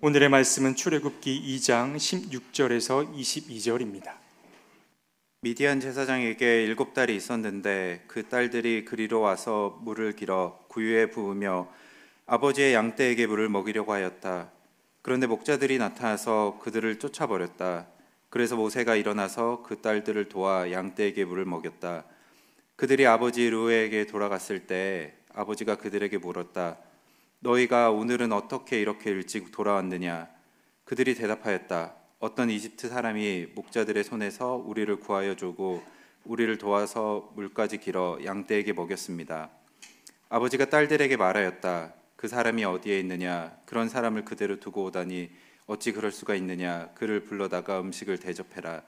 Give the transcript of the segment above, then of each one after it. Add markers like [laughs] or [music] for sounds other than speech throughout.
오늘의 말씀은 출애굽기 2장 16절에서 22절입니다. 미디안 제사장에게 일곱 딸이 있었는데 그 딸들이 그리로 와서 물을 길어 구유에 부으며 아버지의 양떼에게 물을 먹이려고 하였다. 그런데 목자들이 나타나서 그들을 쫓아버렸다. 그래서 모세가 일어나서 그 딸들을 도와 양떼에게 물을 먹였다. 그들이 아버지 루에게 돌아갔을 때 아버지가 그들에게 물었다. 너희가 오늘은 어떻게 이렇게 일찍 돌아왔느냐? 그들이 대답하였다. 어떤 이집트 사람이 목자들의 손에서 우리를 구하여 주고 우리를 도와서 물까지 길어 양떼에게 먹였습니다. 아버지가 딸들에게 말하였다. 그 사람이 어디에 있느냐? 그런 사람을 그대로 두고 오다니 어찌 그럴 수가 있느냐? 그를 불러다가 음식을 대접해라.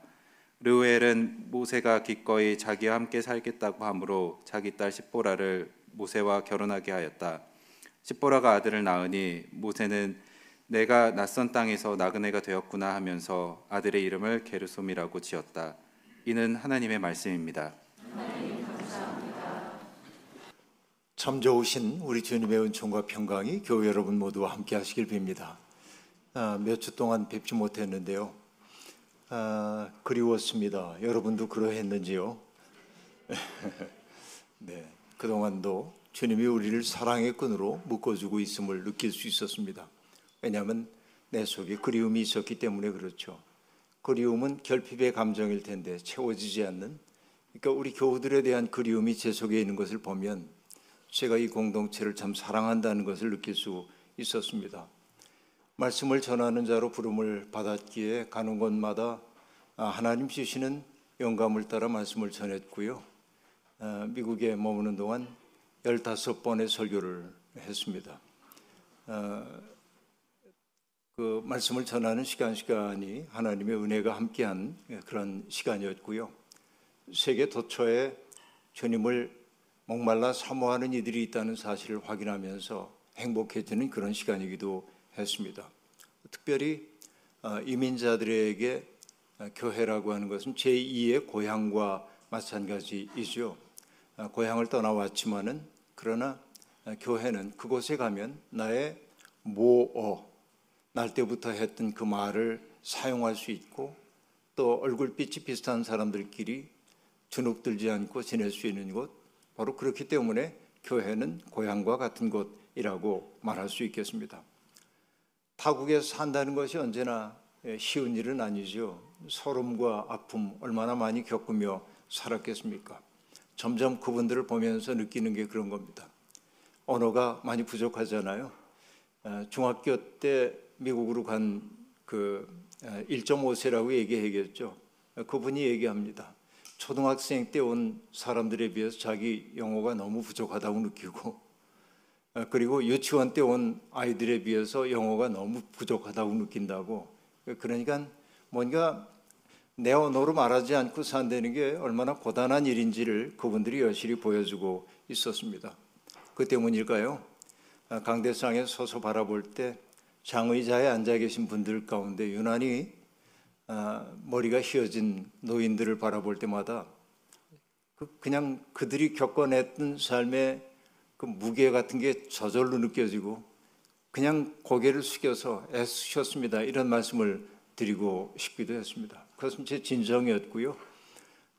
르우엘은 모세가 기꺼이 자기와 함께 살겠다고 하므로 자기 딸 십보라를 모세와 결혼하게 하였다. 십보라가 아들을 낳으니 모세는 내가 낯선 땅에서 나그네가 되었구나 하면서 아들의 이름을 게르솜이라고 지었다. 이는 하나님의 말씀입니다. 참 좋으신 우리 주님의 은총과 평강이 교회 여러분 모두와 함께 하시길 빕니다. 아, 몇주 동안 뵙지 못했는데요. 아, 그리웠습니다. 여러분도 그러했는지요? [laughs] 네, 그동안도 주님이 우리를 사랑의 끈으로 묶어주고 있음을 느낄 수 있었습니다. 왜냐하면 내 속에 그리움이 있었기 때문에 그렇죠. 그리움은 결핍의 감정일 텐데 채워지지 않는 그러니까 우리 교우들에 대한 그리움이 제 속에 있는 것을 보면 제가 이 공동체를 참 사랑한다는 것을 느낄 수 있었습니다. 말씀을 전하는 자로 부름을 받았기에 가는 곳마다 아, 하나님 주시는 영감을 따라 말씀을 전했고요. 아, 미국에 머무는 동안 15번의 설교를 했습니다. 아, 그 말씀을 전하는 시간 시간이 하나님의 은혜가 함께한 그런 시간이었고요. 세계 도처에 주님을 목말라 사모하는 이들이 있다는 사실을 확인하면서 행복해지는 그런 시간이기도 했습니다. 특별히 어, 이민자들에게 어, 교회라고 하는 것은 제2의 고향과 마찬가지이죠. 어, 고향을 떠나왔지만은 그러나 교회는 그곳에 가면 나의 모어 날 때부터 했던 그 말을 사용할 수 있고 또 얼굴빛이 비슷한 사람들끼리 주눅들지 않고 지낼 수 있는 곳 바로 그렇기 때문에 교회는 고향과 같은 곳이라고 말할 수 있겠습니다. 타국에서 산다는 것이 언제나 쉬운 일은 아니죠. 소름과 아픔 얼마나 많이 겪으며 살았겠습니까? 점점 그분들을 보면서 느끼는 게 그런 겁니다. 언어가 많이 부족하잖아요. 어, 중학교 때 미국으로 간 그 1.5세라고 어, 얘기하겠죠. 그분이 얘기합니다. 초등학생 때 온 사람들에 비해서 자기 영어가 너무 부족하다고 느끼고 어, 그리고 유치원 때 온 아이들에 비해서 영어가 너무 부족하다고 느낀다고 그러니까 뭔가 내 언어로 말하지 않고 산다는 게 얼마나 고단한 일인지를 그분들이 여실히 보여주고 있었습니다. 그 때문일까요? 어, 강대상에 서서 바라볼 때 장의자에 앉아 계신 분들 가운데 유난히 아, 머리가 휘어진 노인들을 바라볼 때마다 그 그냥 그들이 겪어냈던 삶의 그 무게 같은 게 저절로 느껴지고 그냥 고개를 숙여서 애쓰셨습니다. 이런 말씀을 드리고 싶기도 했습니다. 그것은 제 진정이었고요.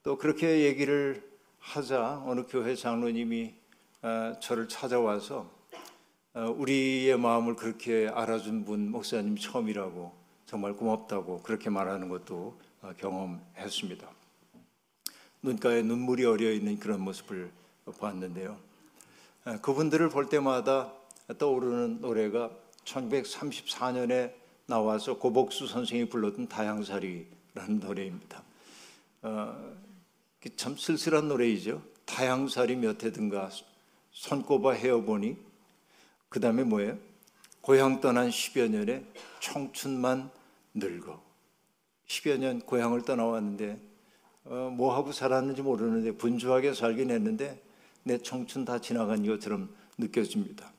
또 그렇게 얘기를 하자 어느 교회 장로님이 아, 저를 찾아와서 아, 우리의 마음을 그렇게 알아준 분 목사님 처음이라고 정말 고맙다고 그렇게 말하는 것도 어, 경험했습니다. 눈가에 눈물이 어려 있는 그런 모습을 봤는데요. 어, 그분들을 볼 때마다 떠오르는 노래가 1934년에 나와서 고복수 선생이 불렀던 다양살이 라는 노래입니다. 어, 참 쓸쓸한 노래이죠. 다양살이 몇 해든가 손꼽아 헤어보니 그 다음에 뭐예요? 고향 떠난 10여 년에 청춘만 늙어 10여 년 고향을 떠나왔는데 어, 뭐 하고 살았는지 모르는데 분주하게 살긴 했는데 내 청춘 다 지나간 것처럼 느껴집니다.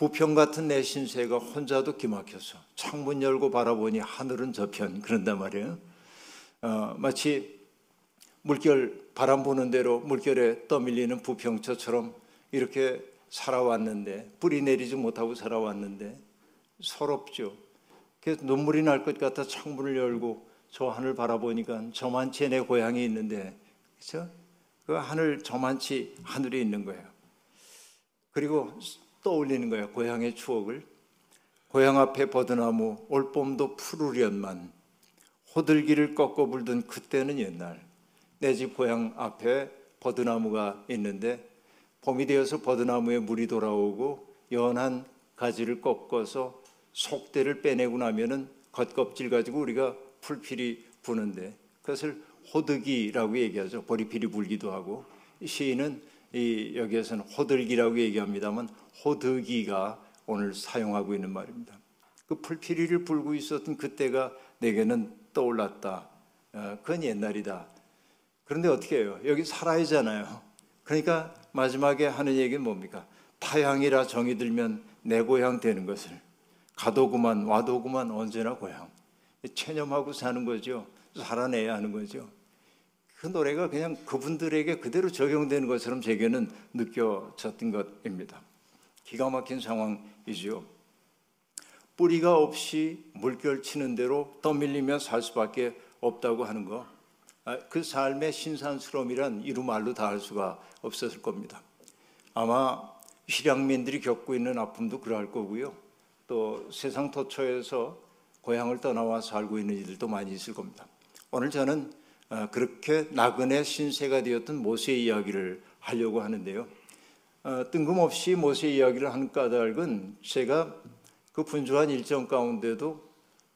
부평 같은 내 신세가 혼자도 기막혀서 창문 열고 바라보니 하늘은 저편 그런단 말이에요. 어, 마치 물결 바람 부는 대로 물결에 떠밀리는 부평처처럼 이렇게 살아왔는데 뿌리 내리지 못하고 살아왔는데 서럽죠. 그래서 눈물이 날 것 같아 창문을 열고 저 하늘 바라보니까 저만치 내 고향이 있는데 그렇죠? 그 하늘 저만치 하늘에 있는 거예요. 그리고 떠올리는 거예요. 고향의 추억을. 고향 앞에 버드나무 올봄도 푸르련만 호들기를 꺾어 불던 그때는 옛날 내 집 고향 앞에 버드나무가 있는데 봄이 되어서 버드나무에 물이 돌아오고 연한 가지를 꺾어서 속대를 빼내고 나면은 겉껍질 가지고 우리가 풀필이 부는데 그것을 호득이라고 얘기하죠. 보리필이 불기도 하고 시인은 이 여기에서는 호들기라고 얘기합니다만 호득이가 오늘 사용하고 있는 말입니다. 그 풀피리를 불고 있었던 그때가 내게는 떠올랐다. 어, 그건 옛날이다. 그런데 어떻게 해요? 여기 살아야잖아요. 그러니까 마지막에 하는 얘기는 뭡니까? 타향이라 정이 들면 내 고향 되는 것을 가도구만 와도구만 언제나 고향. 체념하고 사는 거죠. 살아내야 하는 거죠. 그 노래가 그냥 그분들에게 그대로 적용되는 것처럼 제게는 느껴졌던 것입니다. 기가 막힌 상황이죠. 뿌리가 없이 물결 치는 대로 떠밀리며 살 수밖에 없다고 하는 거. 아, 그 삶의 신산스러움이란 이루 말로 다 할 수가 없었을 겁니다. 아마 실향민들이 겪고 있는 아픔도 그러할 거고요. 또 세상 도처에서 고향을 떠나와 살고 있는 이들도 많이 있을 겁니다. 오늘 저는 어, 그렇게 나그네 신세가 되었던 모세 이야기를 하려고 하는데요. 어, 뜬금없이 모세 이야기를 하는 까닭은 제가 그 분주한 일정 가운데도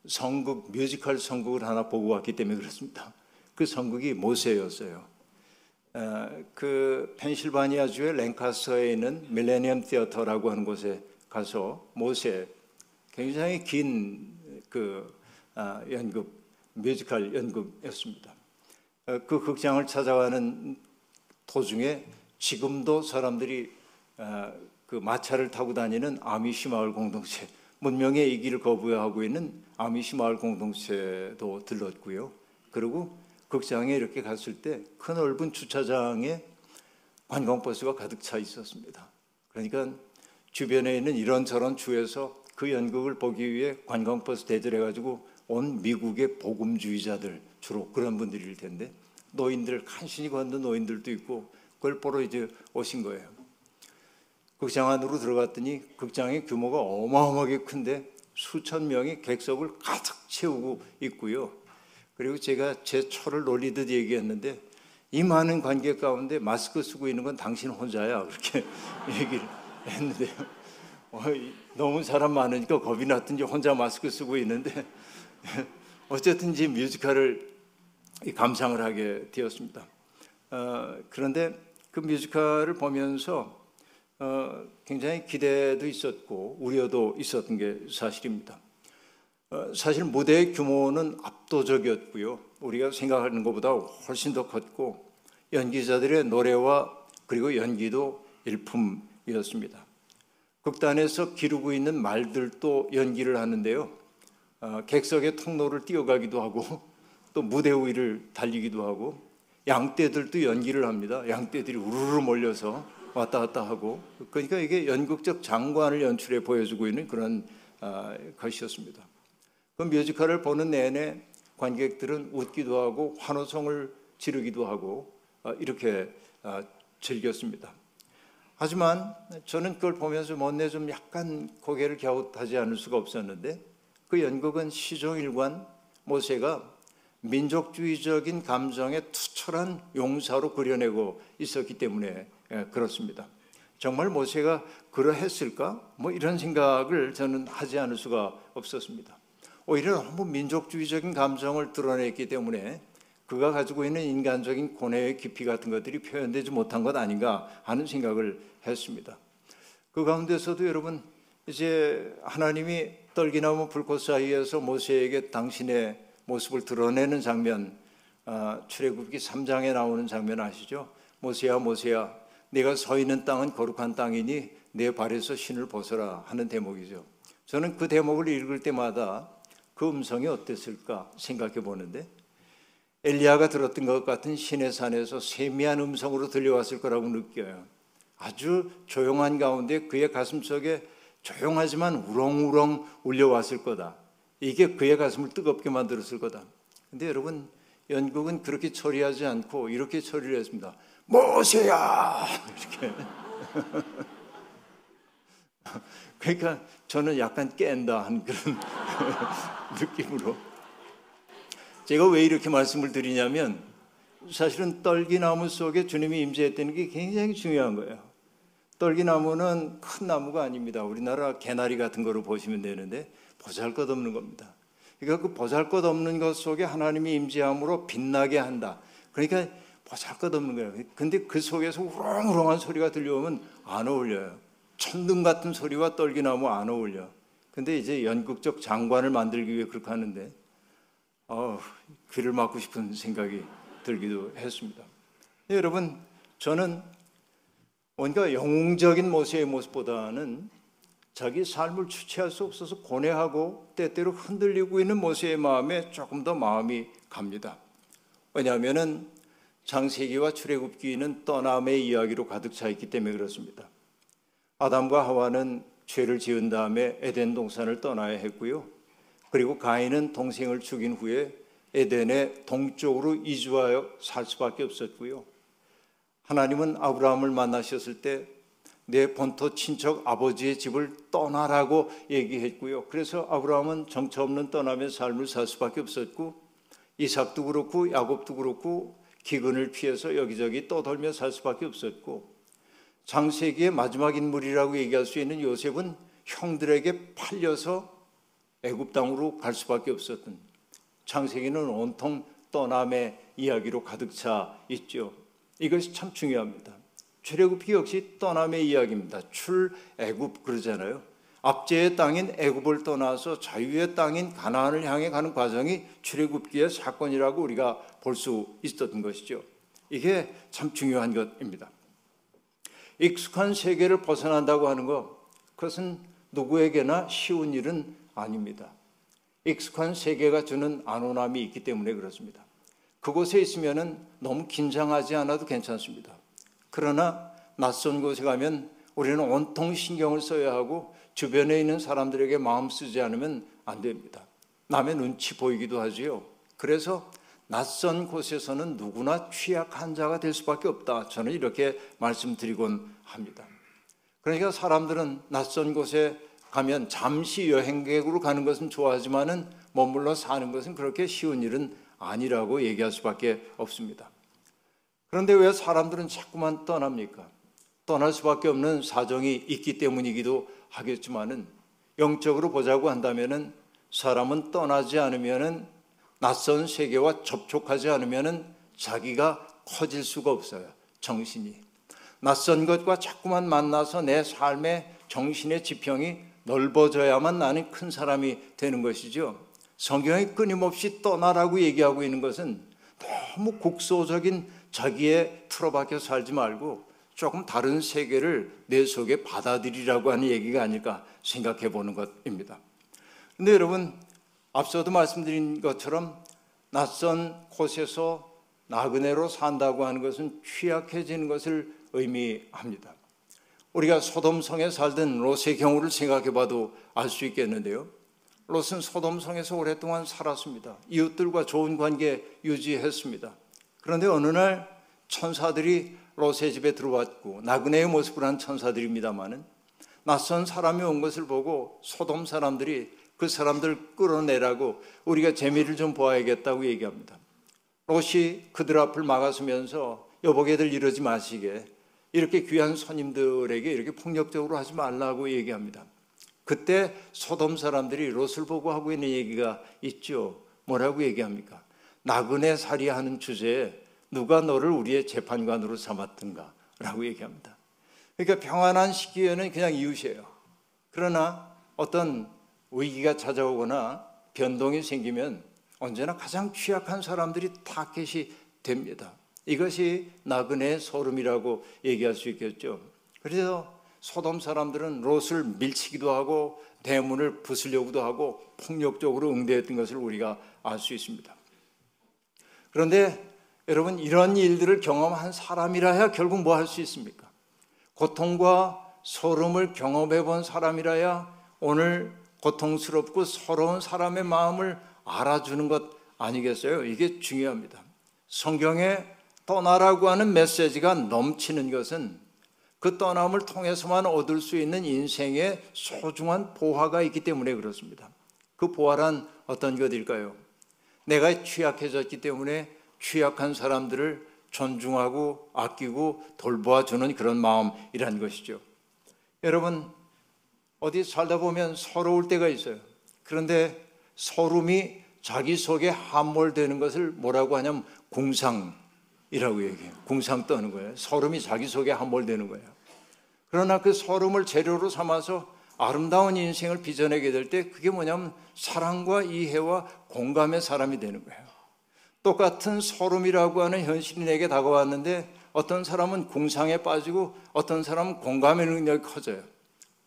성극 뮤지컬 성극을 하나 보고 왔기 때문에 그렇습니다. 그 성극이 모세였어요. 어, 그 펜실바니아 주의 랭카스터에 있는 Millennium Theater라고 하는 곳에 가서 모세 굉장히 긴 그 아, 연극 뮤지컬 연극이었습니다. 어, 그 극장을 찾아가는 도중에 지금도 사람들이 어, 그 마차를 타고 다니는 아미시 마을 공동체 문명의 이 길을 거부하고 있는 아미시 마을 공동체도 들렀고요. 그리고 극장에 이렇게 갔을 때 큰 넓은 주차장에 관광버스가 가득 차 있었습니다. 그러니까 주변에 있는 이런저런 주에서 그 연극을 보기 위해 관광버스 대절해 가지고 온 미국의 복음주의자들 주로 그런 분들일 텐데 노인들 간신히 걷는 노인들도 있고 그걸 보러 이제 오신 거예요. 극장 안으로 들어갔더니 극장의 규모가 어마어마하게 큰데 수천 명이 객석을 가득 채우고 있고요. 그리고 제가 제 초를 놀리듯 얘기했는데 이 많은 관객 가운데 마스크 쓰고 있는 건 당신 혼자야 그렇게 [laughs] 얘기를 했는데요. 어, 너무 사람 많으니까 겁이 났든지 혼자 마스크 쓰고 있는데 [laughs] 어쨌든 이제 뮤지컬을 감상을 하게 되었습니다. 어, 그런데 그 뮤지컬을 보면서 어, 굉장히 기대도 있었고 우려도 있었던 게 사실입니다. 어, 사실 무대의 규모는 압도적이었고요. 우리가 생각하는 것보다 훨씬 더 컸고 연기자들의 노래와 그리고 연기도 일품이었습니다. 극단에서 기르고 있는 말들도 연기를 하는데요. 어, 객석의 통로를 뛰어가기도 하고 [laughs] 또 무대 위를 달리기도 하고 양떼들도 연기를 합니다. 양떼들이 우르르 몰려서 왔다 갔다 하고 그러니까 이게 연극적 장관을 연출해 보여주고 있는 그런 어, 것이었습니다. 그 뮤지컬을 보는 내내 관객들은 웃기도 하고 환호성을 지르기도 하고 어, 이렇게 어, 즐겼습니다. 하지만 저는 그걸 보면서 못내 좀 약간 고개를 갸웃하지 않을 수가 없었는데 그 연극은 시종일관 모세가 민족주의적인 감정의 투철한 용사로 그려내고 있었기 때문에 예, 그렇습니다. 정말 모세가 그러했을까? 뭐 이런 생각을 저는 하지 않을 수가 없었습니다. 오히려 너무 민족주의적인 감정을 드러냈기 때문에 그가 가지고 있는 인간적인 고뇌의 깊이 같은 것들이 표현되지 못한 것 아닌가 하는 생각을 했습니다. 그 가운데서도 여러분 이제 하나님이 떨기나무 불꽃 사이에서 모세에게 당신의 모습을 드러내는 장면 아, 출애굽기 3장에 나오는 장면 아시죠? 모세야 모세야 내가 서 있는 땅은 거룩한 땅이니 내 발에서 신을 벗어라 하는 대목이죠. 저는 그 대목을 읽을 때마다 그 음성이 어땠을까 생각해 보는데 엘리야가 들었던 것 같은 신의 산에서 세미한 음성으로 들려왔을 거라고 느껴요. 아주 조용한 가운데 그의 가슴 속에 조용하지만 우렁우렁 울려왔을 거다. 이게 그의 가슴을 뜨겁게 만들었을 거다. 근데 여러분 연극은 그렇게 처리하지 않고 이렇게 처리를 했습니다. 모세야 [laughs] 이렇게. [laughs] 그러니까 저는 약간 깬다 한 그런 [laughs] 느낌으로 제가 왜 이렇게 말씀을 드리냐면 사실은 떨기나무 속에 주님이 임재했다는 게 굉장히 중요한 거예요. 떨기나무는 큰 나무가 아닙니다. 우리나라 개나리 같은 거로 보시면 되는데 보잘것없는 겁니다. 그러니까 그 보잘것없는 것 속에 하나님이 임재함으로 빛나게 한다. 그러니까 보잘것없는 거예요. 근데 그 속에서 우렁우렁한 소리가 들려오면 안 어울려요. 천둥 같은 소리와 떨기나무 안 어울려. 근데 이제 연극적 장관을 만들기 위해 그렇게 하는데 어, 귀를 막고 싶은 생각이 들기도 했습니다. 여러분, 저는 뭔가 영웅적인 모세의 모습보다는 자기 삶을 주체할 수 없어서 고뇌하고 때때로 흔들리고 있는 모세의 마음에 조금 더 마음이 갑니다. 왜냐하면 장세기와 출애굽기는 떠남의 이야기로 가득 차 있기 때문에 그렇습니다. 아담과 하와는 죄를 지은 다음에 에덴 동산을 떠나야 했고요. 그리고 가인은 동생을 죽인 후에 에덴의 동쪽으로 이주하여 살 수밖에 없었고요. 하나님은 아브라함을 만나셨을 때 내 본토 친척 아버지의 집을 떠나라고 얘기했고요. 그래서 아브라함은 정처 없는 떠남의 삶을 살 수밖에 없었고 이삭도 그렇고 야곱도 그렇고 기근을 피해서 여기저기 떠돌며 살 수밖에 없었고 장세기의 마지막 인물이라고 얘기할 수 있는 요셉은 형들에게 팔려서 애굽 땅으로 갈 수밖에 없었던 창세기는 온통 떠남의 이야기로 가득 차 있죠. 이것이 참 중요합니다. 출애굽기 역시 떠남의 이야기입니다. 출애굽 그러잖아요. 압제의 땅인 애굽을 떠나서 자유의 땅인 가나안을 향해 가는 과정이 출애굽기의 사건이라고 우리가 볼 수 있었던 것이죠. 이게 참 중요한 것입니다. 익숙한 세계를 벗어난다고 하는 것, 그것은 누구에게나 쉬운 일은 아닙니다. 익숙한 세계가 주는 안온함이 있기 때문에 그렇습니다. 그곳에 있으면 너무 긴장하지 않아도 괜찮습니다. 그러나 낯선 곳에 가면 우리는 온통 신경을 써야 하고 주변에 있는 사람들에게 마음 쓰지 않으면 안 됩니다. 남의 눈치 보이기도 하지요. 그래서 낯선 곳에서는 누구나 취약한 자가 될 수밖에 없다. 저는 이렇게 말씀드리곤 합니다. 그러니까 사람들은 낯선 곳에 가면 잠시 여행객으로 가는 것은 좋아하지만은 머물러 사는 것은 그렇게 쉬운 일은 아니라고 얘기할 수밖에 없습니다. 그런데 왜 사람들은 자꾸만 떠납니까? 떠날 수밖에 없는 사정이 있기 때문이기도 하겠지만은 영적으로 보자고 한다면은 사람은 떠나지 않으면은 낯선 세계와 접촉하지 않으면 자기가 커질 수가 없어요. 정신이. 낯선 것과 자꾸만 만나서 내 삶의 정신의 지평이 넓어져야만 나는 큰 사람이 되는 것이죠. 성경이 끊임없이 떠나라고 얘기하고 있는 것은 너무 국소적인 자기의 틀어박혀 살지 말고 조금 다른 세계를 내 속에 받아들이라고 하는 얘기가 아닐까 생각해 보는 것입니다. 근데 여러분, 앞서도 말씀드린 것처럼 낯선 곳에서 나그네로 산다고 하는 것은 취약해지는 것을 의미합니다. 우리가 소돔성에 살던 롯의 경우를 생각해 봐도 알 수 있겠는데요. 롯은 소돔성에서 오랫동안 살았습니다. 이웃들과 좋은 관계 유지했습니다. 그런데 어느 날 천사들이 롯의 집에 들어왔고 나그네의 모습을 한 천사들입니다마는 낯선 사람이 온 것을 보고 소돔 사람들이 그 사람들 끌어내라고 우리가 재미를 좀 보아야겠다고 얘기합니다. 롯이 그들 앞을 막아서면서 여보게들 이러지 마시게 이렇게 귀한 손님들에게 이렇게 폭력적으로 하지 말라고 얘기합니다. 그때 소돔 사람들이 롯을 보고 하고 있는 얘기가 있죠. 뭐라고 얘기합니까? 나그네 살이하는 주제에 누가 너를 우리의 재판관으로 삼았든가 라고 얘기합니다. 그러니까 평안한 시기에는 그냥 이웃이에요. 그러나 어떤 위기가 찾아오거나 변동이 생기면 언제나 가장 취약한 사람들이 타켓이 됩니다. 이것이 나그네 소름이라고 얘기할 수 있겠죠. 그래서 소돔 사람들은 롯을 밀치기도 하고 대문을 부수려고도 하고 폭력적으로 응대했던 것을 우리가 알 수 있습니다. 그런데 여러분 이런 일들을 경험한 사람이라야 결국 뭐 할 수 있습니까? 고통과 소름을 경험해 본 사람이라야 오늘 고통스럽고 서러운 사람의 마음을 알아주는 것 아니겠어요? 이게 중요합니다. 성경에 떠나라고 하는 메시지가 넘치는 것은 그 떠남을 통해서만 얻을 수 있는 인생의 소중한 보화가 있기 때문에 그렇습니다. 그 보화란 어떤 것일까요? 내가 취약해졌기 때문에 취약한 사람들을 존중하고 아끼고 돌보아 주는 그런 마음이란 것이죠. 여러분, 어디 살다 보면 서러울 때가 있어요. 그런데 서름이 자기 속에 함몰되는 것을 뭐라고 하냐면 궁상이라고 얘기해요. 궁상 떠는 거예요. 서름이 자기 속에 함몰되는 거예요. 그러나 그 서름을 재료로 삼아서 아름다운 인생을 빚어내게 될 때 그게 뭐냐면 사랑과 이해와 공감의 사람이 되는 거예요. 똑같은 서름이라고 하는 현실이 내게 다가왔는데 어떤 사람은 궁상에 빠지고 어떤 사람은 공감의 능력이 커져요.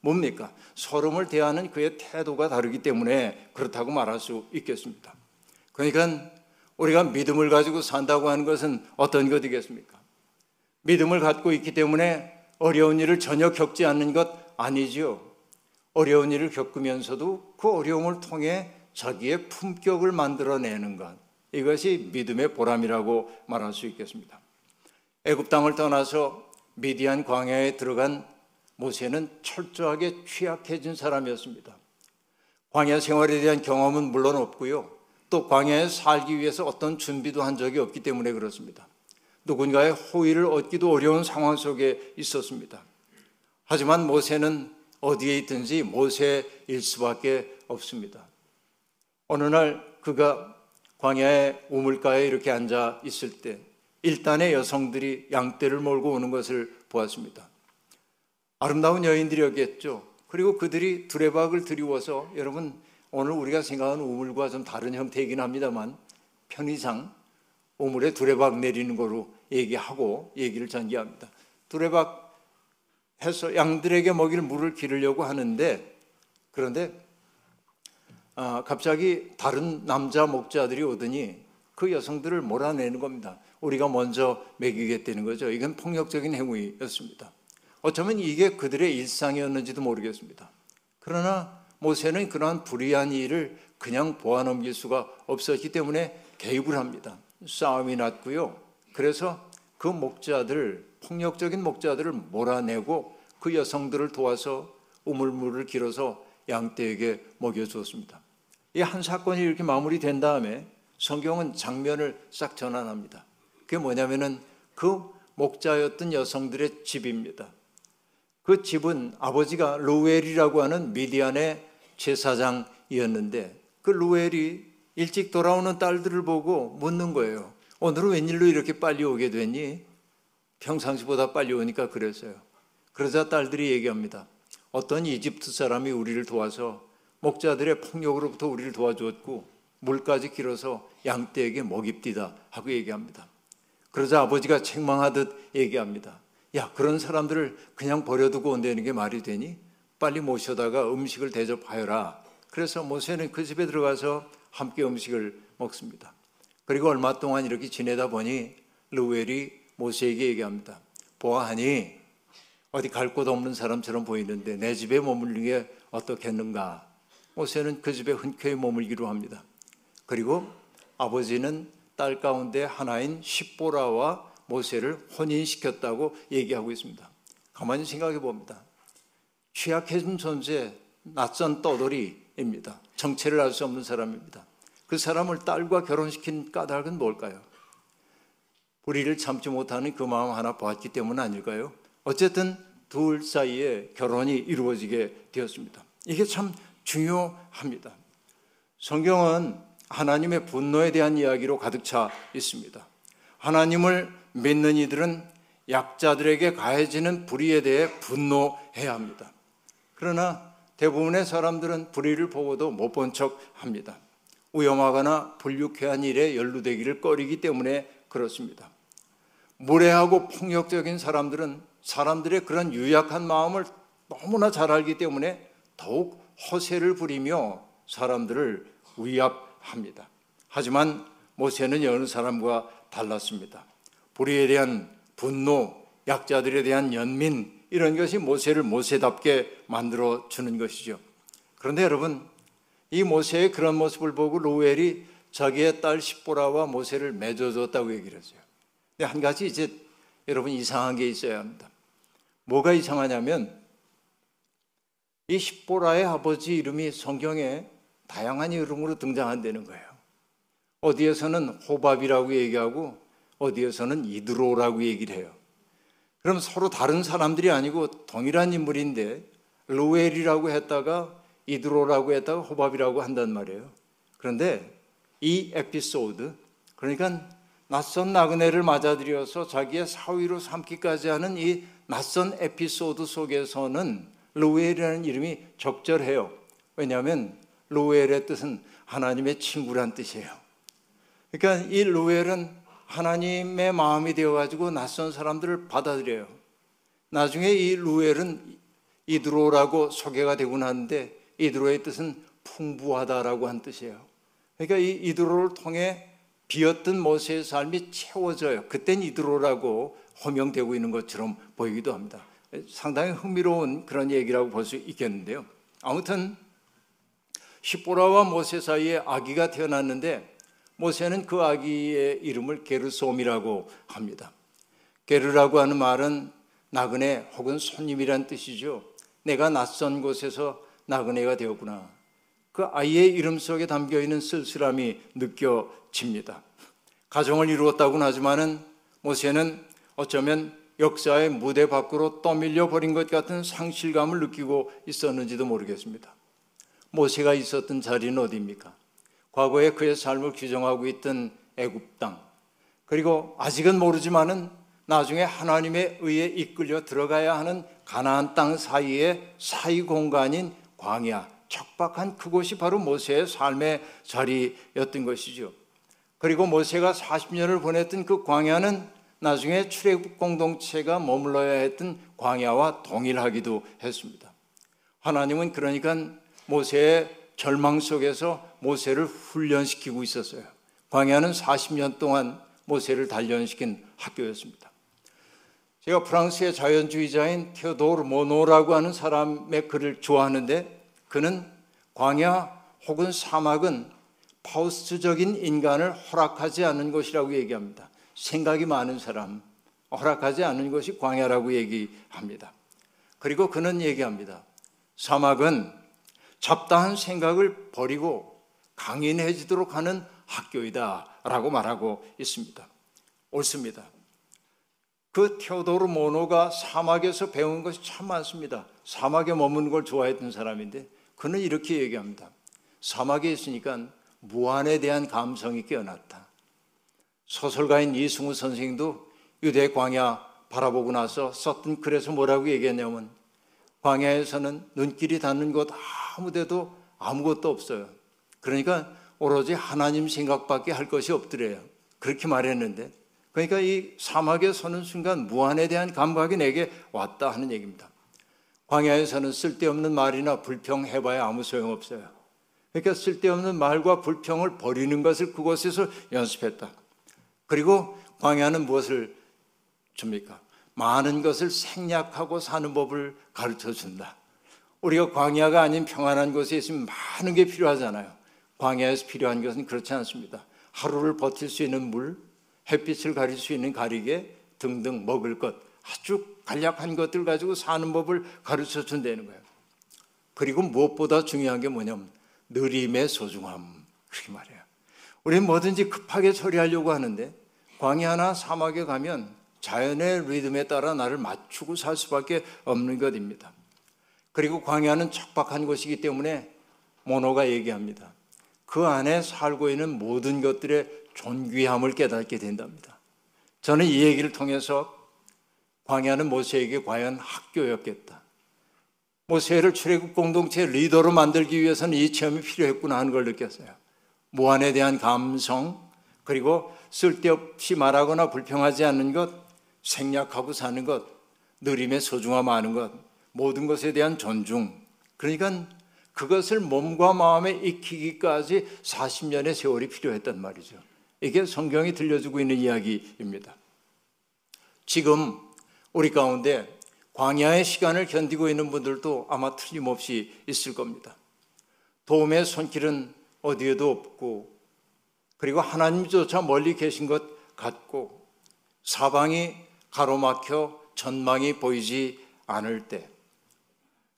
뭡니까? 서름을 대하는 그의 태도가 다르기 때문에 그렇다고 말할 수 있겠습니다. 그러니까 우리가 믿음을 가지고 산다고 하는 것은 어떤 것이겠습니까? 믿음을 갖고 있기 때문에 어려운 일을 전혀 겪지 않는 것 아니지요. 어려운 일을 겪으면서도 그 어려움을 통해 자기의 품격을 만들어내는 것. 이것이 믿음의 보람이라고 말할 수 있겠습니다. 애굽 땅을 떠나서 미디안 광야에 들어간 모세는 철저하게 취약해진 사람이었습니다. 광야 생활에 대한 경험은 물론 없고요. 또 광야에 살기 위해서 어떤 준비도 한 적이 없기 때문에 그렇습니다. 누군가의 호의를 얻기도 어려운 상황 속에 있었습니다. 하지만 모세는 어디에 있든지 모세일 수밖에 없습니다. 어느 날 그가 광야의 우물가에 이렇게 앉아 있을 때 일단의 여성들이 양떼를 몰고 오는 것을 보았습니다. 아름다운 여인들이었겠죠. 그리고 그들이 두레박을 들이워서 여러분 오늘 우리가 생각하는 우물과 좀 다른 형태이긴 합니다만 편의상 우물에 두레박 내리는 거로 얘기하고 얘기를 전개합니다. 두레박 해서 양들에게 먹일 물을 기르려고 하는데 그런데 아, 갑자기 다른 남자 목자들이 오더니 그 여성들을 몰아내는 겁니다. 우리가 먼저 먹이겠다는 거죠. 이건 폭력적인 행위였습니다. 어쩌면 이게 그들의 일상이었는지도 모르겠습니다. 그러나 모세는 그러한 불의한 일을 그냥 보아 넘길 수가 없었기 때문에 개입을 합니다. 싸움이 났고요. 그래서 그 목자들, 폭력적인 목자들을 몰아내고 그 여성들을 도와서 우물물을 길어서 양떼에게 먹여주었습니다. 이 한 사건이 이렇게 마무리된 다음에 성경은 장면을 싹 전환합니다. 그게 뭐냐면은 그 목자였던 여성들의 집입니다. 그 집은 아버지가 루엘이라고 하는 미디안의 제사장이었는데 그 루엘이 일찍 돌아오는 딸들을 보고 묻는 거예요. 오늘은 웬일로 이렇게 빨리 오게 됐니? 평상시보다 빨리 오니까 그랬어요. 그러자 딸들이 얘기합니다. 어떤 이집트 사람이 우리를 도와서 목자들의 폭력으로부터 우리를 도와주었고 물까지 길어서 양떼에게 먹입디다 하고 얘기합니다. 그러자 아버지가 책망하듯 얘기합니다. 야, 그런 사람들을 그냥 버려두고 온다는 게 말이 되니? 빨리 모셔다가 음식을 대접하여라. 그래서 모세는 그 집에 들어가서 함께 음식을 먹습니다. 그리고 얼마 동안 이렇게 지내다 보니 루엘이 모세에게 얘기합니다. 보아하니 어디 갈 곳 없는 사람처럼 보이는데 내 집에 머물는 게 어떻겠는가? 모세는 그 집에 흔쾌히 머물기로 합니다. 그리고 아버지는 딸 가운데 하나인 십보라와 모세를 혼인시켰다고 얘기하고 있습니다. 가만히 생각해 봅니다. 취약해진 존재, 낯선 떠돌이입니다. 정체를 알 수 없는 사람입니다. 그 사람을 딸과 결혼시킨 까닭은 뭘까요? 불의를 참지 못하는 그 마음 하나 보았기 때문 아닐까요? 어쨌든 둘 사이에 결혼이 이루어지게 되었습니다. 이게 참 중요합니다. 성경은 하나님의 분노에 대한 이야기로 가득 차 있습니다. 하나님을 믿는 이들은 약자들에게 가해지는 불의에 대해 분노해야 합니다. 그러나 대부분의 사람들은 불의를 보고도 못 본 척 합니다. 위험하거나 불유쾌한 일에 연루되기를 꺼리기 때문에 그렇습니다. 무례하고 폭력적인 사람들은 사람들의 그런 유약한 마음을 너무나 잘 알기 때문에 더욱 허세를 부리며 사람들을 위압합니다. 하지만 모세는 여느 사람과 달랐습니다. 불의에 대한 분노, 약자들에 대한 연민 이런 것이 모세를 모세답게 만들어 주는 것이죠. 그런데 여러분, 이 모세의 그런 모습을 보고 로엘이 자기의 딸 십보라와 모세를 맺어줬다고 얘기를 했어요. 근데 한 가지 이제 여러분 이상한 게 있어야 합니다. 뭐가 이상하냐면 이 십보라의 아버지 이름이 성경에 다양한 이름으로 등장한다는 거예요. 어디에서는 호밥이라고 얘기하고 어디에서는 이드로라고 얘기를 해요. 그럼 서로 다른 사람들이 아니고 동일한 인물인데 로엘이라고 했다가 이드로라고 했다가 호밥이라고 한단 말이에요. 그런데 이 에피소드 그러니까 낯선 나그네를 맞아들여서 자기의 사위로 삼기까지 하는 이 낯선 에피소드 속에서는 로엘이라는 이름이 적절해요. 왜냐하면 로엘의 뜻은 하나님의 친구란 뜻이에요. 그러니까 이 로엘은 하나님의 마음이 되어가지고 낯선 사람들을 받아들여요. 나중에 이 루엘은 이드로라고 소개가 되고 나는데 이드로의 뜻은 풍부하다라고 한 뜻이에요. 그러니까 이 이드로를 통해 비었던 모세의 삶이 채워져요. 그땐 이드로라고 호명되고 있는 것처럼 보이기도 합니다. 상당히 흥미로운 그런 얘기라고 볼 수 있겠는데요. 아무튼 시보라와 모세 사이에 아기가 태어났는데 모세는 그 아기의 이름을 게르솜이라고 합니다. 게르라고 하는 말은 나그네 혹은 손님이란 뜻이죠. 내가 낯선 곳에서 나그네가 되었구나. 그 아이의 이름 속에 담겨 있는 쓸쓸함이 느껴집니다. 가정을 이루었다고는 하지만은 모세는 어쩌면 역사의 무대 밖으로 떠밀려 버린 것 같은 상실감을 느끼고 있었는지도 모르겠습니다. 모세가 있었던 자리는 어디입니까? 과거에 그의 삶을 규정하고 있던 애굽 땅 그리고 아직은 모르지만은 나중에 하나님의 의에 이끌려 들어가야 하는 가나안 땅 사이의 사이 공간인 광야 척박한 그곳이 바로 모세의 삶의 자리였던 것이죠. 그리고 모세가 40년을 보냈던 그 광야는 나중에 출애굽 공동체가 머물러야 했던 광야와 동일하기도 했습니다. 하나님은 그러니까 모세의 절망 속에서 모세를 훈련시키고 있었어요. 광야는 40년 동안 모세를 단련시킨 학교였습니다. 제가 프랑스의 자연주의자인 테오도르 모노라고 하는 사람의 글을 좋아하는데 그는 광야 혹은 사막은 파우스트적인 인간을 허락하지 않는 것이라고 얘기합니다. 생각이 많은 사람, 허락하지 않는 것이 광야라고 얘기합니다. 그리고 그는 얘기합니다. 사막은 잡다한 생각을 버리고 강인해지도록 하는 학교이다라고 말하고 있습니다. 옳습니다. 그 테오도르 모노가 사막에서 배운 것이 참 많습니다. 사막에 머무는 걸 좋아했던 사람인데 그는 이렇게 얘기합니다. 사막에 있으니까 무한에 대한 감성이 깨어났다. 소설가인 이승우 선생도 유대 광야 바라보고 나서 썼던 글에서 뭐라고 얘기했냐면 광야에서는 눈길이 닿는 곳 아무데도 아무것도 없어요. 그러니까 오로지 하나님 생각밖에 할 것이 없더래요. 그렇게 말했는데 그러니까 이 사막에 서는 순간 무한에 대한 감각이 내게 왔다 하는 얘기입니다. 광야에서는 쓸데없는 말이나 불평 해봐야 아무 소용 없어요. 그러니까 쓸데없는 말과 불평을 버리는 것을 그곳에서 연습했다. 그리고 광야는 무엇을 줍니까? 많은 것을 생략하고 사는 법을 가르쳐 준다. 우리가 광야가 아닌 평안한 곳에 있으면 많은 게 필요하잖아요. 광야에서 필요한 것은 그렇지 않습니다. 하루를 버틸 수 있는 물, 햇빛을 가릴 수 있는 가리개 등등 먹을 것 아주 간략한 것들 가지고 사는 법을 가르쳐 준다는 거예요. 그리고 무엇보다 중요한 게 뭐냐면 느림의 소중함 그렇게 말해요. 우리는 뭐든지 급하게 처리하려고 하는데 광야나 사막에 가면 자연의 리듬에 따라 나를 맞추고 살 수밖에 없는 것입니다. 그리고 광야는 척박한 곳이기 때문에 모노가 얘기합니다. 그 안에 살고 있는 모든 것들의 존귀함을 깨닫게 된답니다. 저는 이 얘기를 통해서 광야는 모세에게 과연 학교였겠다. 모세를 출애굽 공동체 리더로 만들기 위해서는 이 체험이 필요했구나 하는 걸 느꼈어요. 무한에 대한 감성, 그리고 쓸데없이 말하거나 불평하지 않는 것, 생략하고 사는 것, 느림의 소중함 아는 것, 모든 것에 대한 존중. 그러니까 그것을 몸과 마음에 익히기까지 40년의 세월이 필요했단 말이죠. 이게 성경이 들려주고 있는 이야기입니다. 지금 우리 가운데 광야의 시간을 견디고 있는 분들도 아마 틀림없이 있을 겁니다. 도움의 손길은 어디에도 없고 그리고 하나님조차 멀리 계신 것 같고 사방이 가로막혀 전망이 보이지 않을 때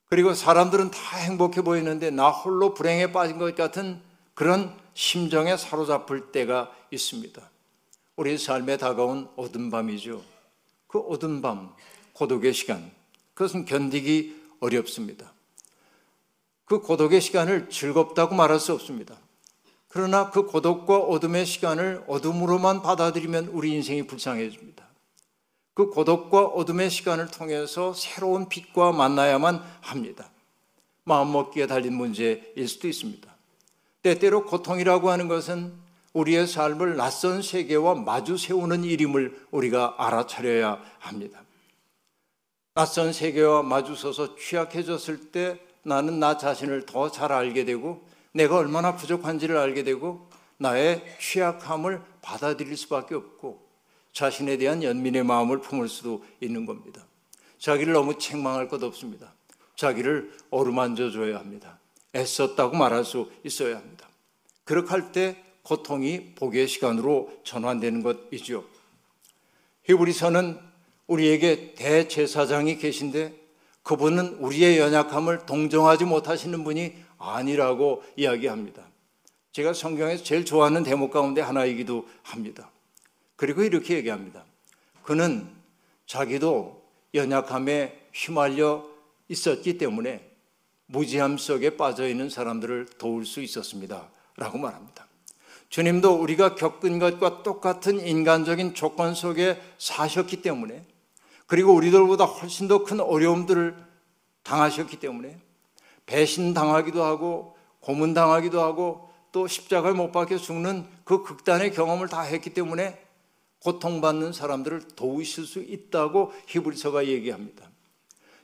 그리고 사람들은 다 행복해 보이는데 나 홀로 불행에 빠진 것 같은 그런 심정에 사로잡힐 때가 있습니다. 우리 삶에 다가온 어둠 밤이죠. 그 어둠 밤, 고독의 시간, 그것은 견디기 어렵습니다. 그 고독의 시간을 즐겁다고 말할 수 없습니다. 그러나 그 고독과 어둠의 시간을 어둠으로만 받아들이면 우리 인생이 불쌍해집니다. 그 고독과 어둠의 시간을 통해서 새로운 빛과 만나야만 합니다. 마음먹기에 달린 문제일 수도 있습니다. 때때로 고통이라고 하는 것은 우리의 삶을 낯선 세계와 마주 세우는 일임을 우리가 알아차려야 합니다. 낯선 세계와 마주서서 취약해졌을 때 나는 나 자신을 더 잘 알게 되고 내가 얼마나 부족한지를 알게 되고 나의 취약함을 받아들일 수밖에 없고 자신에 대한 연민의 마음을 품을 수도 있는 겁니다. 자기를 너무 책망할 것 없습니다. 자기를 어루만져 줘야 합니다. 애썼다고 말할 수 있어야 합니다. 그렇게 할 때 고통이 복의 시간으로 전환되는 것이죠. 히브리서는 우리에게 대제사장이 계신데 그분은 우리의 연약함을 동정하지 못하시는 분이 아니라고 이야기합니다. 제가 성경에서 제일 좋아하는 대목 가운데 하나이기도 합니다. 그리고 이렇게 얘기합니다. 그는 자기도 연약함에 휘말려 있었기 때문에 무지함 속에 빠져 있는 사람들을 도울 수 있었습니다. 라고 말합니다. 주님도 우리가 겪은 것과 똑같은 인간적인 조건 속에 사셨기 때문에 그리고 우리들보다 훨씬 더 큰 어려움들을 당하셨기 때문에 배신 당하기도 하고 고문 당하기도 하고 또 십자가에 못 박혀 죽는 그 극단의 경험을 다 했기 때문에 고통받는 사람들을 도우실 수 있다고 히브리서가 얘기합니다.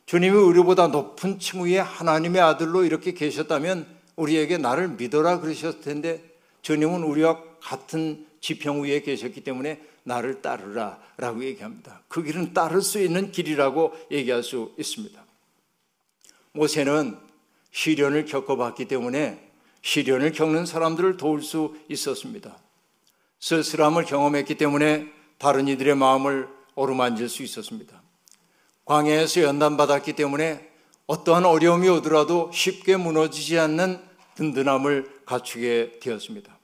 주님이 우리보다 높은 층위의 하나님의 아들로 이렇게 계셨다면 우리에게 나를 믿어라 그러셨을 텐데 주님은 우리와 같은 지평 위에 계셨기 때문에 나를 따르라 라고 얘기합니다. 그 길은 따를 수 있는 길이라고 얘기할 수 있습니다. 모세는 시련을 겪어봤기 때문에 시련을 겪는 사람들을 도울 수 있었습니다. 쓸쓸함을 경험했기 때문에 다른 이들의 마음을 어루만질 수 있었습니다. 광야에서 연단받았기 때문에 어떠한 어려움이 오더라도 쉽게 무너지지 않는 든든함을 갖추게 되었습니다.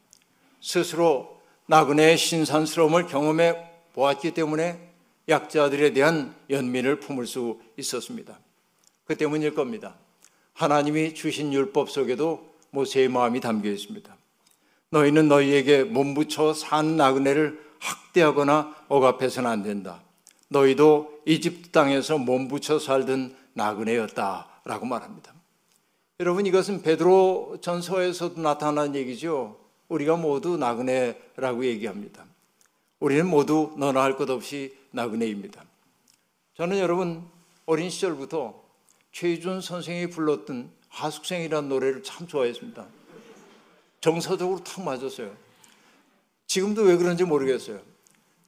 스스로 나그네의 신산스러움을 경험해 보았기 때문에 약자들에 대한 연민을 품을 수 있었습니다. 그 때문일 겁니다. 하나님이 주신 율법 속에도 모세의 마음이 담겨 있습니다. 너희는 너희에게 몸부쳐 산 나그네를 학대하거나 억압해서는 안 된다. 너희도 이집트 땅에서 몸부쳐 살던 나그네였다라고 말합니다. 여러분 이것은 베드로 전서에서도 나타난 얘기죠. 우리가 모두 나그네라고 얘기합니다. 우리는 모두 너나 할 것 없이 나그네입니다. 저는 여러분 어린 시절부터 최준 선생이 불렀던 하숙생이라는 노래를 참 좋아했습니다. 정서적으로 탁 맞았어요. 지금도 왜 그런지 모르겠어요.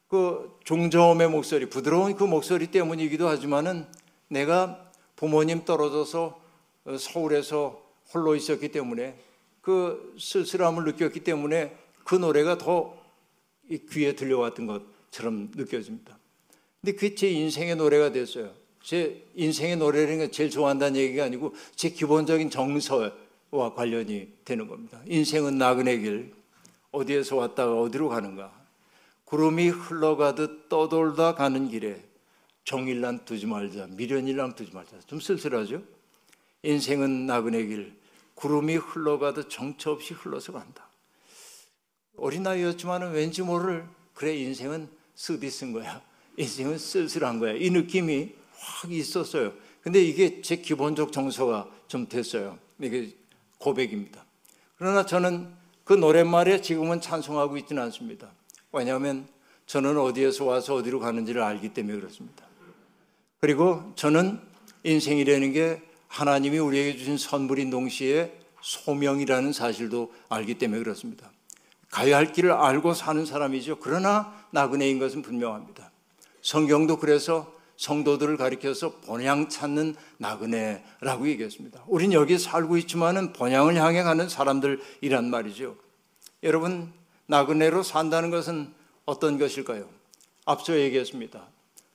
그 종저음의 목소리, 부드러운 그 목소리 때문이기도 하지만은 내가 부모님 떨어져서 서울에서 홀로 있었기 때문에 그 쓸쓸함을 느꼈기 때문에 그 노래가 더 귀에 들려왔던 것처럼 느껴집니다. 근데 그게 제 인생의 노래가 됐어요. 제 인생의 노래를 제일 좋아한다는 얘기가 아니고 제 기본적인 정서와 관련이 되는 겁니다. 인생은 나그네 길, 어디에서 왔다가 어디로 가는가. 구름이 흘러가듯 떠돌다 가는 길에 정일난 두지 말자, 미련일랑 두지 말자. 좀 쓸쓸하죠? 인생은 나그네 길, 구름이 흘러가듯 정처 없이 흘러서 간다. 어린아이였지만 왠지 모를 그래 인생은 쓰디 쓴 거야. [laughs] 인생은 쓸쓸한 거야. 이 느낌이 확 있었어요. 근데 이게 제 기본적 정서가 좀 됐어요. 이게 고백입니다. 그러나 저는 그 노랫말에 지금은 찬송하고 있지는 않습니다. 왜냐하면 저는 어디에서 와서 어디로 가는지를 알기 때문에 그렇습니다. 그리고 저는 인생이라는 게 하나님이 우리에게 주신 선물인 동시에 소명이라는 사실도 알기 때문에 그렇습니다. 가야 할 길을 알고 사는 사람이죠. 그러나 나그네인 것은 분명합니다. 성경도 그래서 성도들을 가리켜서 본향 찾는 나그네라고 얘기했습니다. 우린 여기 살고 있지만은 본향을 향해 가는 사람들이란 말이죠. 여러분 나그네로 산다는 것은 어떤 것일까요? 앞서 얘기했습니다.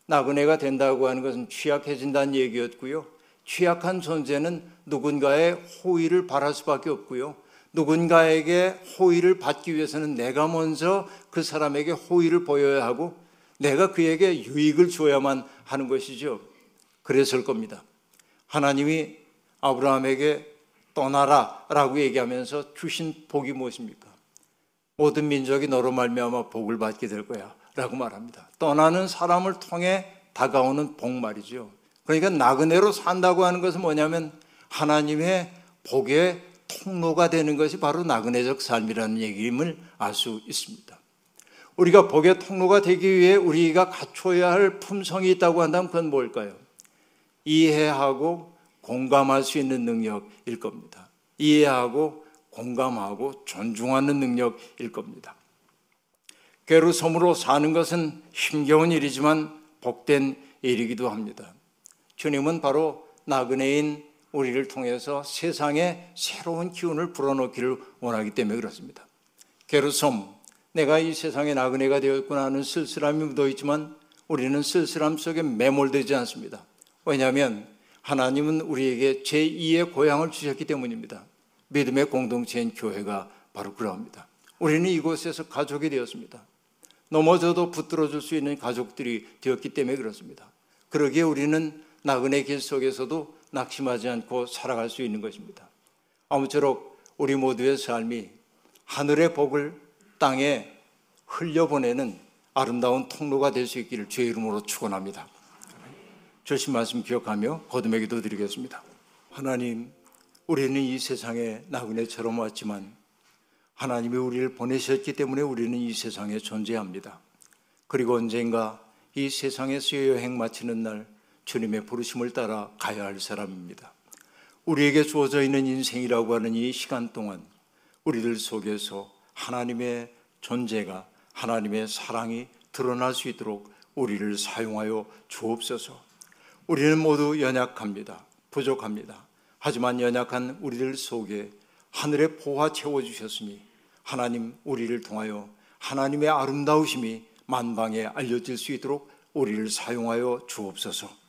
나그네가 된다고 하는 것은 취약해진다는 얘기였고요. 취약한 존재는 누군가의 호의를 바랄 수밖에 없고요. 누군가에게 호의를 받기 위해서는 내가 먼저 그 사람에게 호의를 보여야 하고 내가 그에게 유익을 줘야만 하는 것이죠. 그랬을 겁니다. 하나님이 아브라함에게 떠나라 라고 얘기하면서 주신 복이 무엇입니까? 모든 민족이 너로 말미암아 복을 받게 될 거야 라고 말합니다. 떠나는 사람을 통해 다가오는 복 말이죠. 그러니까 나그네로 산다고 하는 것은 뭐냐면 하나님의 복의 통로가 되는 것이 바로 나그네적 삶이라는 얘기임을 알 수 있습니다. 우리가 복의 통로가 되기 위해 우리가 갖춰야 할 품성이 있다고 한다면 그건 뭘까요? 이해하고 공감할 수 있는 능력일 겁니다. 이해하고 공감하고 존중하는 능력일 겁니다. 괴로섬으로 사는 것은 힘겨운 일이지만 복된 일이기도 합니다. 주님은 바로 나그네인 우리를 통해서 세상에 새로운 기운을 불어넣기를 원하기 때문에 그렇습니다. 게르솜, 내가 이 세상에 나그네가 되었구나 하는 쓸쓸함이 묻어있지만 우리는 쓸쓸함 속에 매몰되지 않습니다. 왜냐하면 하나님은 우리에게 제2의 고향을 주셨기 때문입니다. 믿음의 공동체인 교회가 바로 그러합니다. 우리는 이곳에서 가족이 되었습니다. 넘어져도 붙들어줄 수 있는 가족들이 되었기 때문에 그렇습니다. 그러기에 우리는 나그네 길 속에서도 낙심하지 않고 살아갈 수 있는 것입니다. 아무쪼록 우리 모두의 삶이 하늘의 복을 땅에 흘려보내는 아름다운 통로가 될 수 있기를 주의 이름으로 축원합니다. 주신 말씀 기억하며 거듭의 기도 드리겠습니다. 하나님, 우리는 이 세상에 나그네처럼 왔지만 하나님이 우리를 보내셨기 때문에 우리는 이 세상에 존재합니다. 그리고 언젠가 이 세상에서 여행 마치는 날 주님의 부르심을 따라 가야 할 사람입니다. 우리에게 주어져 있는 인생이라고 하는 이 시간 동안 우리들 속에서 하나님의 존재가 하나님의 사랑이 드러날 수 있도록 우리를 사용하여 주옵소서. 우리는 모두 연약합니다. 부족합니다. 하지만 연약한 우리들 속에 하늘의 보화 채워 주셨으니 하나님 우리를 통하여 하나님의 아름다우심이 만방에 알려질 수 있도록 우리를 사용하여 주옵소서.